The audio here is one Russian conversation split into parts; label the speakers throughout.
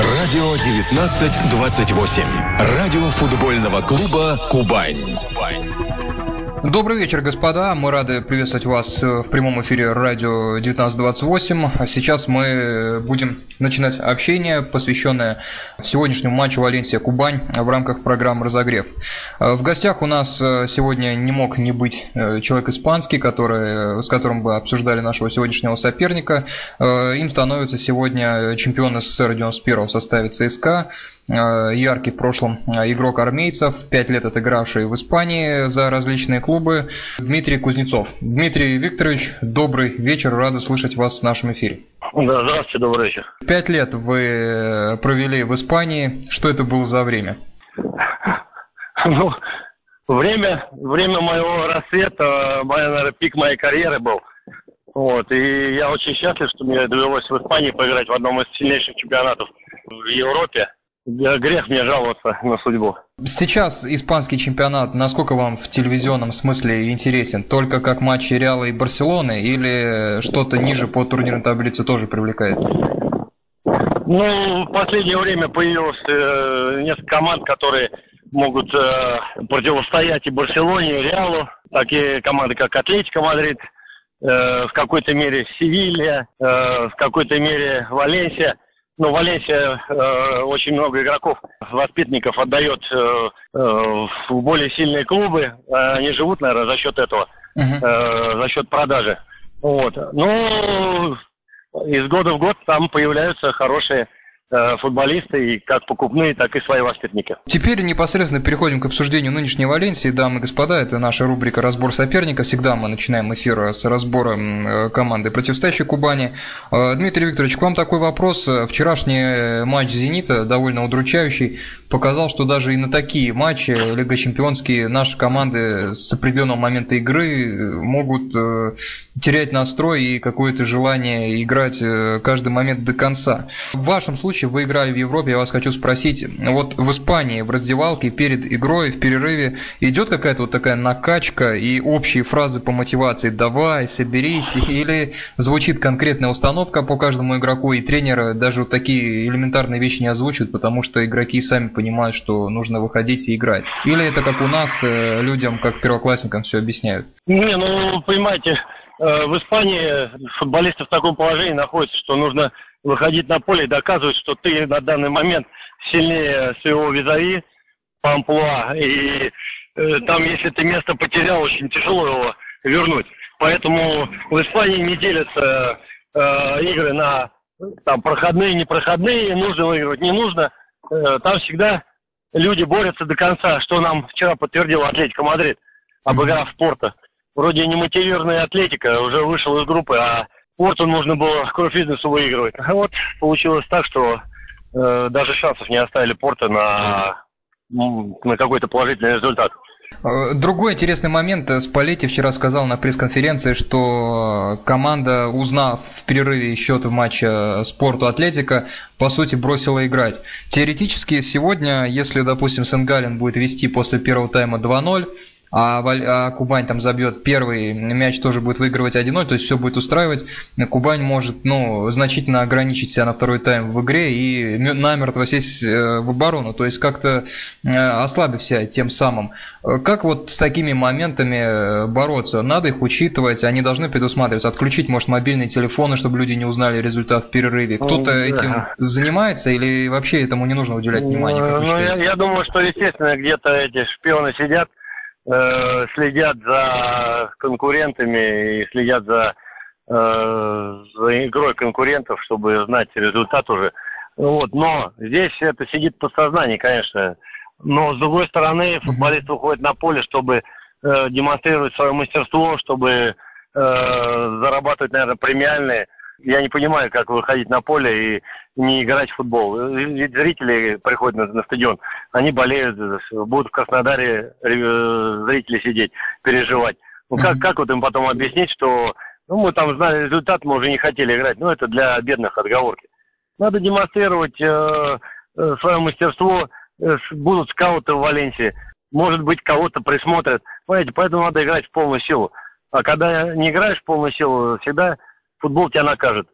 Speaker 1: Радио 1928. Радио футбольного клуба «Кубань».
Speaker 2: Добрый вечер, господа. Мы рады приветствовать вас э, в прямом эфире радио 1928. А сейчас мы будем начинать общение, посвященное сегодняшнему матчу Валенсия-Кубань в рамках программы «Разогрев». Э, в гостях у нас э, сегодня не мог не быть человек испанский, который, с которым бы обсуждали нашего сегодняшнего соперника. Им становится сегодня чемпион СССР 91 в составе ЦСКА Э, яркий в прошлом э, игрок армейцев, пять лет отыгравший в Испании за различные клубы, Дмитрий Кузнецов. Дмитрий Викторович, добрый вечер, рада слышать вас в нашем эфире.
Speaker 3: Да, здравствуйте, добрый вечер.
Speaker 2: Пять лет вы э, провели в Испании. Что это было за время?
Speaker 3: Ну, время, время моего рассвета, моя, наверное, пик моей карьеры был. Вот, и я очень счастлив, что мне довелось в Испании поиграть в одном из сильнейших чемпионатов в Европе. Грех мне жаловаться на судьбу.
Speaker 2: Сейчас испанский чемпионат, насколько вам в телевизионном смысле интересен? Только как матчи Реала и Барселоны или что-то ниже по турнирной таблице тоже привлекает?
Speaker 3: Ну, в последнее время появилось э, несколько команд, которые могут э, противостоять и Барселоне, и Реалу. Такие команды, как Атлетика Мадрид, э, в какой-то мере Севилья, э, в какой-то мере Валенсия – ну, Валенсия э, очень много игроков, воспитанников отдает э, э, в более сильные клубы. Они живут, наверное, за счет этого, uh-huh. э, за счет продажи. Вот. Ну, из года в год там появляются хорошие футболисты, и как покупные, так и свои воспитанники.
Speaker 2: Теперь непосредственно переходим к обсуждению нынешней Валенсии. Дамы и господа, это наша рубрика «Разбор соперника». Всегда мы начинаем эфир с разбора э, команды, противостоящей Кубани. Э, Дмитрий Викторович, к вам такой вопрос. Вчерашний матч «Зенита», довольно удручающий, показал, что даже и на такие матчи Лига Чемпионские наши команды с определенного момента игры могут терять настрой и какое-то желание играть каждый момент до конца. В вашем случае случае вы играли в Европе, я вас хочу спросить, вот в Испании в раздевалке перед игрой, в перерыве идет какая-то вот такая накачка и общие фразы по мотивации «давай, соберись» или звучит конкретная установка по каждому игроку, и тренеры даже вот такие элементарные вещи не озвучивают, потому что игроки сами понимают, что нужно выходить и играть. Или это как у нас, э, людям, как первоклассникам все объясняют?
Speaker 3: Не, ну, понимаете, э, в Испании футболисты в таком положении находятся, что нужно выходить на поле и доказывать, что ты на данный момент сильнее своего визави по амплуа. И э, там, если ты место потерял, очень тяжело его вернуть. Поэтому в Испании не делятся э, игры на там проходные, непроходные, нужно выигрывать, не нужно. Э, там всегда люди борются до конца, что нам вчера подтвердил Атлетика Мадрид, обыграв спорта. Вроде не мотивированная Атлетика, уже вышел из группы, а Порту нужно было кровь бизнесу выигрывать. А вот получилось так, что э, даже шансов не оставили Порта на, на какой-то положительный результат.
Speaker 2: Э, другой интересный момент. Спалетти вчера сказал на пресс-конференции, что команда, узнав в перерыве счет в матче спорту Атлетика, по сути бросила играть. Теоретически сегодня, если, допустим, Сенгалин будет вести после первого тайма 2-0, а, а Кубань там забьет первый мяч, тоже будет выигрывать 1-0, то есть все будет устраивать. Кубань может ну, значительно ограничить себя на второй тайм в игре и намертво сесть э, в оборону, то есть как-то э, ослабив себя тем самым. Как вот с такими моментами э, бороться? Надо их учитывать, они должны предусматриваться. Отключить, может, мобильные телефоны, чтобы люди не узнали результат в перерыве. Кто-то ну, этим занимается или вообще этому не нужно уделять внимание?
Speaker 3: Ну, я, я думаю, что, естественно, где-то эти шпионы сидят, э, следят за конкурентами и следят за, э, за игрой конкурентов, чтобы знать результат уже. Вот, но здесь это сидит в подсознании, конечно. Но с другой стороны, футболист выходит на поле, чтобы э, демонстрировать свое мастерство, чтобы э, зарабатывать, наверное, премиальные я не понимаю, как выходить на поле и не играть в футбол. Ведь зрители приходят на, на стадион, они болеют, будут в Краснодаре э, зрители сидеть, переживать. Ну как, как вот им потом объяснить, что ну, мы там знали результат, мы уже не хотели играть. Ну, это для бедных отговорки. Надо демонстрировать э, э свое мастерство. Э, будут скауты в Валенсии. Может быть, кого-то присмотрят. Понимаете, поэтому надо играть в полную силу. А когда не играешь в полную силу, всегда футбол тебя накажет.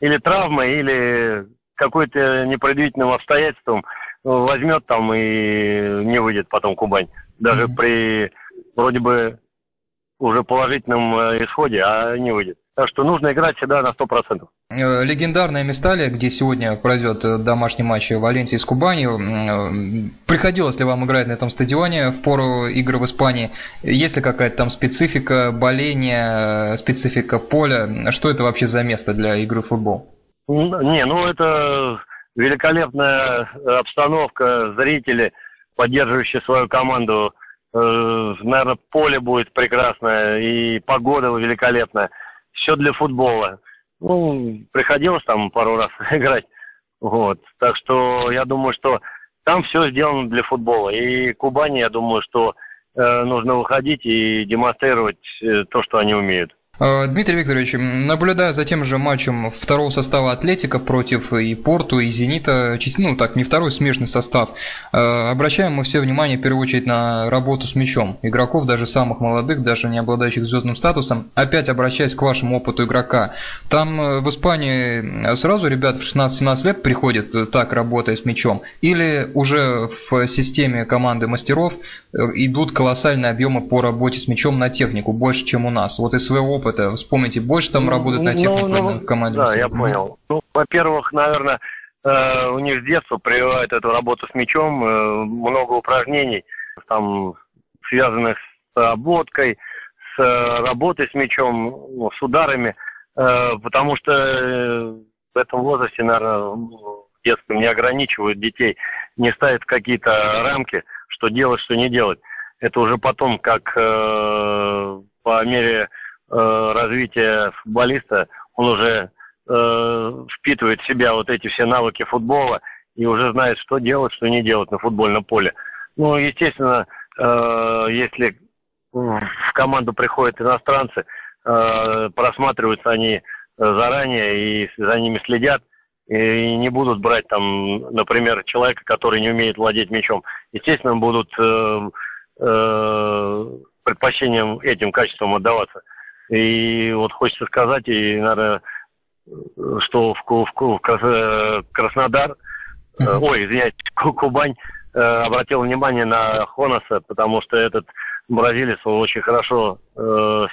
Speaker 3: Или травма, или какой-то непредвиденным обстоятельством возьмет там и не выйдет потом Кубань. Даже mm-hmm. при вроде бы уже положительном э, исходе, а не выйдет. Так что нужно играть всегда на 100%.
Speaker 2: Э, легендарная Месталия, где сегодня пройдет э, домашний матч Валенсии с Кубанью. Приходилось ли вам играть на этом стадионе в пору игры в Испании? Есть ли какая-то там специфика боления, специфика поля? Что это вообще за место для игры в футбол?
Speaker 3: Не, ну это великолепная обстановка, зрители, поддерживающие свою команду наверное, поле будет прекрасное и погода великолепная. Все для футбола. Ну, приходилось там пару раз играть. Вот. Так что я думаю, что там все сделано для футбола. И Кубани, я думаю, что э, нужно выходить и демонстрировать э, то, что они умеют.
Speaker 2: Э, Дмитрий Викторович, наблюдая за тем же матчем второго состава Атлетика против и Порту, и Зенита, ну так, не второй смешный состав, э, обращаем мы все внимание в первую очередь на работу с мячом. Игроков, даже самых молодых, даже не обладающих звездным статусом. Опять обращаясь к вашему опыту игрока, там э, в Испании сразу ребят в 16-17 лет приходят так, работая с мячом, или уже в системе команды мастеров идут колоссальные объемы по работе с мячом на технику, больше, чем у нас. Вот из своего опыта опыта? Вспомните, больше там работают на технику ну, ну, в команде?
Speaker 3: Да, я понял. Ну, во-первых, наверное, э, у них с детства прививают эту работу с мячом, э, много упражнений, там, связанных с обводкой, с э, работой с мячом, ну, с ударами, потому что в этом возрасте, наверное, в детстве не ограничивают детей, не ставят какие-то рамки, что делать, что не делать. Это уже потом, как по мере развития футболиста, он уже э, впитывает в себя вот эти все навыки футбола и уже знает, что делать, что не делать на футбольном поле. Ну, естественно, э, если в команду приходят иностранцы, э, просматриваются они заранее и за ними следят, и не будут брать там, например, человека, который не умеет владеть мячом. Естественно, будут э, э, предпочтением этим качеством отдаваться. И вот хочется сказать, и, наверное, что в, в, в Краснодар, mm-hmm. ой, извиняюсь, Кубань э, обратил внимание на Хонаса, потому что этот бразилец, он очень хорошо э,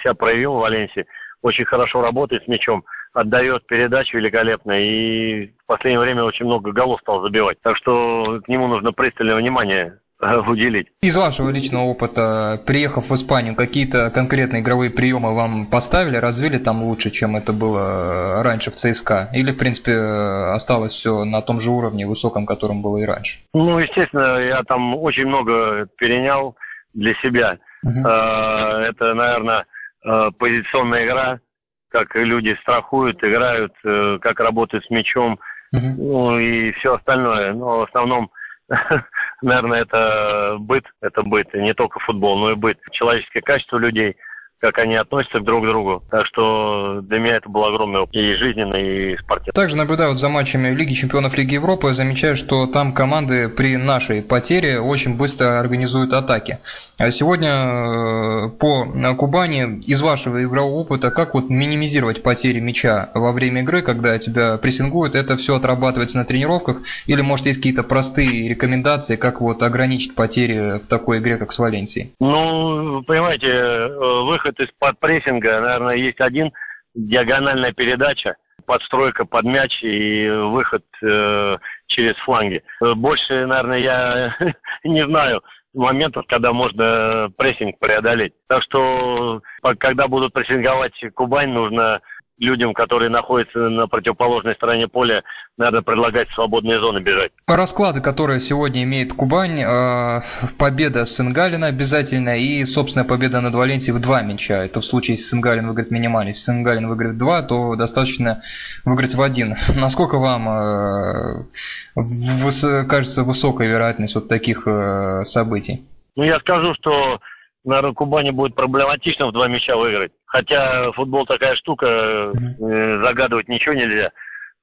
Speaker 3: себя проявил в Валенсии, очень хорошо работает с мячом, отдает передачу великолепно и в последнее время очень много голов стал забивать. Так что к нему нужно пристальное внимание уделить.
Speaker 2: Из вашего личного опыта, приехав в Испанию, какие-то конкретные игровые приемы вам поставили, развили там лучше, чем это было раньше в ЦСКА? Или, в принципе, осталось все на том же уровне, высоком, которым было и раньше?
Speaker 3: Ну, естественно, я там очень много перенял для себя. Угу. Это, наверное, э, позиционная игра, как люди страхуют, играют, э, как работают с мячом, угу. ну и все остальное. Но в основном наверное, это быт, это быт, не только футбол, но и быт. Человеческое качество людей, как они относятся друг к другу. Так что для меня это был огромный опыт и жизненный, и спортивный.
Speaker 2: Также наблюдаю вот за матчами Лиги чемпионов Лиги Европы, замечаю, что там команды при нашей потере очень быстро организуют атаки. А сегодня э, по Кубани из вашего игрового опыта, как вот минимизировать потери мяча во время игры, когда тебя прессингуют, это все отрабатывается на тренировках, или может есть какие-то простые рекомендации, как вот ограничить потери в такой игре, как с Валенсией?
Speaker 3: Ну, понимаете, э, выход из-под прессинга, наверное, есть один, диагональная передача, подстройка под мяч и выход э, через фланги. Больше, наверное, я не знаю моментов, когда можно прессинг преодолеть. Так что, когда будут прессинговать Кубань, нужно людям, которые находятся на противоположной стороне поля, надо предлагать свободные зоны бежать.
Speaker 2: Расклады, которые сегодня имеет Кубань, э, победа Сенгалина обязательно и, собственно, победа над Валенсией в два мяча. Это в случае, если Сенгалин выиграет минимально. Если Сенгалин выиграет два, то достаточно выиграть в один. Насколько вам э, кажется высокая вероятность вот таких э, событий?
Speaker 3: Ну, я скажу, что наверное, Кубани будет проблематично в два мяча выиграть. Хотя футбол такая штука, э, загадывать ничего нельзя.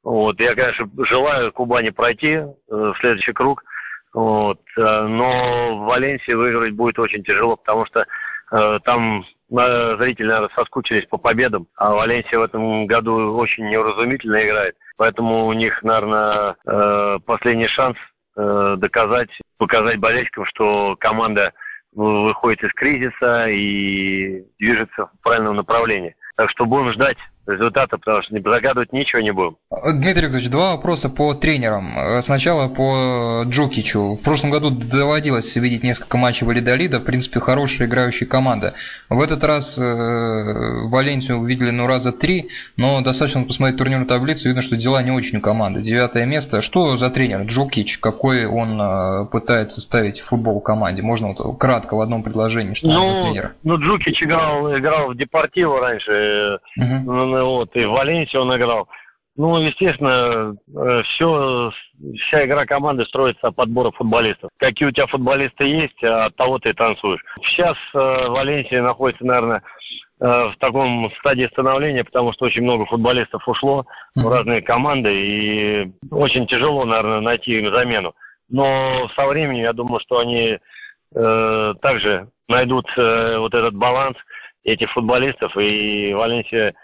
Speaker 3: Вот, я, конечно, желаю Кубани пройти э, в следующий круг. Вот, э, но в Валенсии выиграть будет очень тяжело, потому что э, там зрители, наверное, соскучились по победам, а Валенсия в этом году очень неуразумительно играет. Поэтому у них, наверное, э, последний шанс доказать, показать болельщикам, что команда выходит из кризиса и движется в правильном направлении. Так что будем ждать результата, потому что не загадывать ничего не будем.
Speaker 2: Дмитрий Викторович, два вопроса по тренерам. Сначала по Джукичу. В прошлом году доводилось видеть несколько матчей Валидолида, в принципе, хорошая играющая команда. В этот раз э, Валенсию увидели ну раза три, но достаточно посмотреть турнирную таблицу, видно, что дела не очень у команды. Девятое место. Что за тренер Джукич? Какой он э, пытается ставить в футбол команде? Можно вот кратко в одном предложении, что
Speaker 3: ну,
Speaker 2: он за тренер?
Speaker 3: Ну, Джукич играл, играл в Депортиво раньше, угу вот, и в Валенсии он играл. Ну, естественно, э, все, вся игра команды строится от подбора футболистов. Какие у тебя футболисты есть, а от того ты и танцуешь. Сейчас э, Валенсия находится, наверное, э, в таком стадии становления, потому что очень много футболистов ушло в разные команды, и очень тяжело, наверное, найти им замену. Но со временем, я думаю, что они э, также найдут э, вот этот баланс этих футболистов, и Валенсия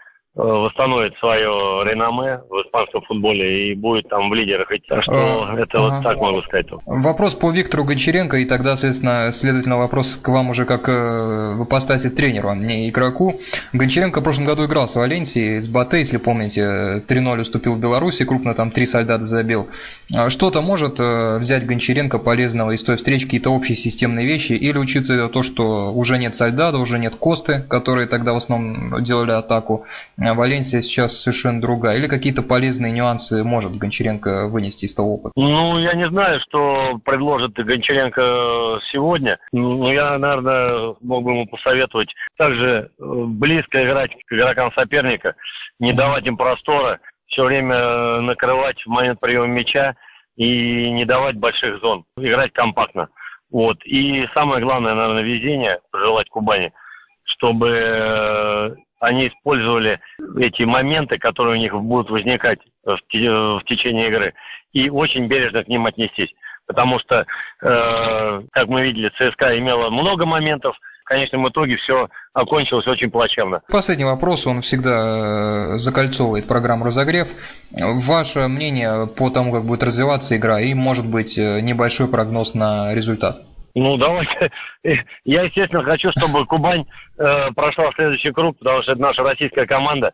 Speaker 3: восстановит свое реноме в испанском футболе и будет там в лидерах идти. Так что а, это ага. вот так могу сказать.
Speaker 2: Вопрос по Виктору Гончаренко, и тогда, соответственно, следовательно, вопрос к вам уже как э, в ипостаси тренеру, а не игроку. Гончаренко в прошлом году играл с Валенсией, с Батэ, если помните, 3-0 уступил в Беларуси, крупно там три солдата забил. А что-то может э, взять Гончаренко полезного из той встречи, какие-то общие системные вещи, или учитывая то, что уже нет солдата, уже нет Косты, которые тогда в основном делали атаку, а Валенсия сейчас совершенно другая? Или какие-то полезные нюансы может Гончаренко вынести из того опыта?
Speaker 3: Ну, я не знаю, что предложит Гончаренко сегодня. Ну, я, наверное, мог бы ему посоветовать также э, близко играть к игрокам соперника, не давать им простора, все время накрывать в момент приема мяча и не давать больших зон, играть компактно. Вот. И самое главное, наверное, везение пожелать Кубани, чтобы э, они использовали эти моменты, которые у них будут возникать в, в течение игры, и очень бережно к ним отнестись. Потому что, э, как мы видели, ЦСКА имела много моментов, в конечном итоге все окончилось очень плачевно.
Speaker 2: Последний вопрос, он всегда э, закольцовывает программу «Разогрев». Ваше мнение по тому, как будет развиваться игра, и, может быть, э, небольшой прогноз на результат?
Speaker 3: Ну, давайте. Я, естественно, хочу, чтобы Кубань э, прошла в следующий круг, потому что это наша российская команда.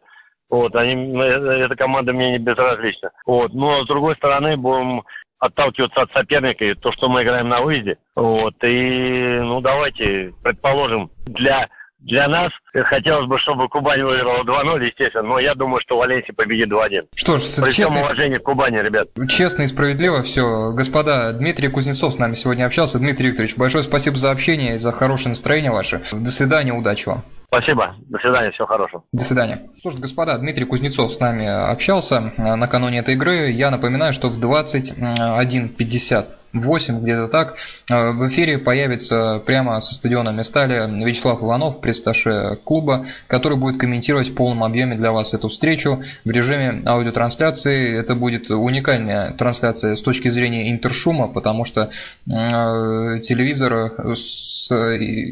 Speaker 3: Вот, они, э, эта команда мне не безразлична. Вот, но с другой стороны, будем отталкиваться от соперника и то, что мы играем на выезде. Вот, и, ну, давайте, предположим, для для нас хотелось бы, чтобы Кубань выиграла 2-0, естественно, но я думаю, что Валенсия победит 2-1.
Speaker 2: Что ж,
Speaker 3: При честно... всем уважении к Кубани, ребят.
Speaker 2: Честно и справедливо все. Господа, Дмитрий Кузнецов с нами сегодня общался. Дмитрий Викторович, большое спасибо за общение и за хорошее настроение ваше. До свидания, удачи вам.
Speaker 3: Спасибо. До свидания, всего хорошего.
Speaker 2: До свидания. Слушайте, господа, Дмитрий Кузнецов с нами общался накануне этой игры. Я напоминаю, что в 21.50 8, где-то так, э, в эфире появится прямо со стадиона Местали Вячеслав Иванов, пресс клуба, который будет комментировать в полном объеме для вас эту встречу в режиме аудиотрансляции. Это будет уникальная трансляция с точки зрения интершума, потому что э, телевизор, с,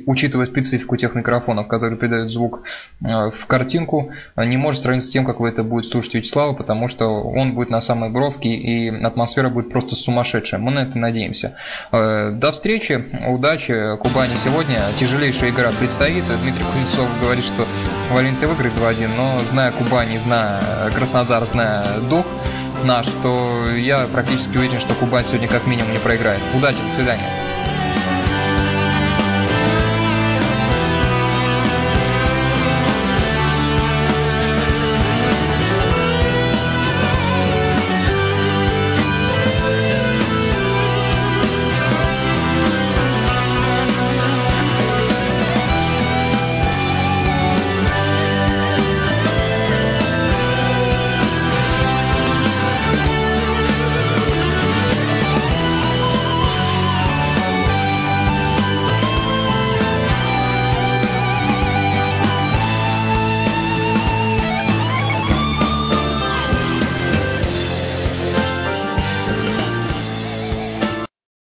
Speaker 2: учитывая специфику тех микрофонов, которые передают звук э, в картинку, не может сравниться с тем, как вы это будете слушать Вячеслава, потому что он будет на самой бровке, и атмосфера будет просто сумасшедшая. Мы на это надеемся. Э, до встречи, удачи. Кубани сегодня. Тяжелейшая игра предстоит. Дмитрий Кузнецов говорит, что Валенсия выиграет 2-1, но зная Кубани, зная Краснодар, зная дух наш, то я практически уверен, что Кубань сегодня как минимум не проиграет. Удачи, до свидания.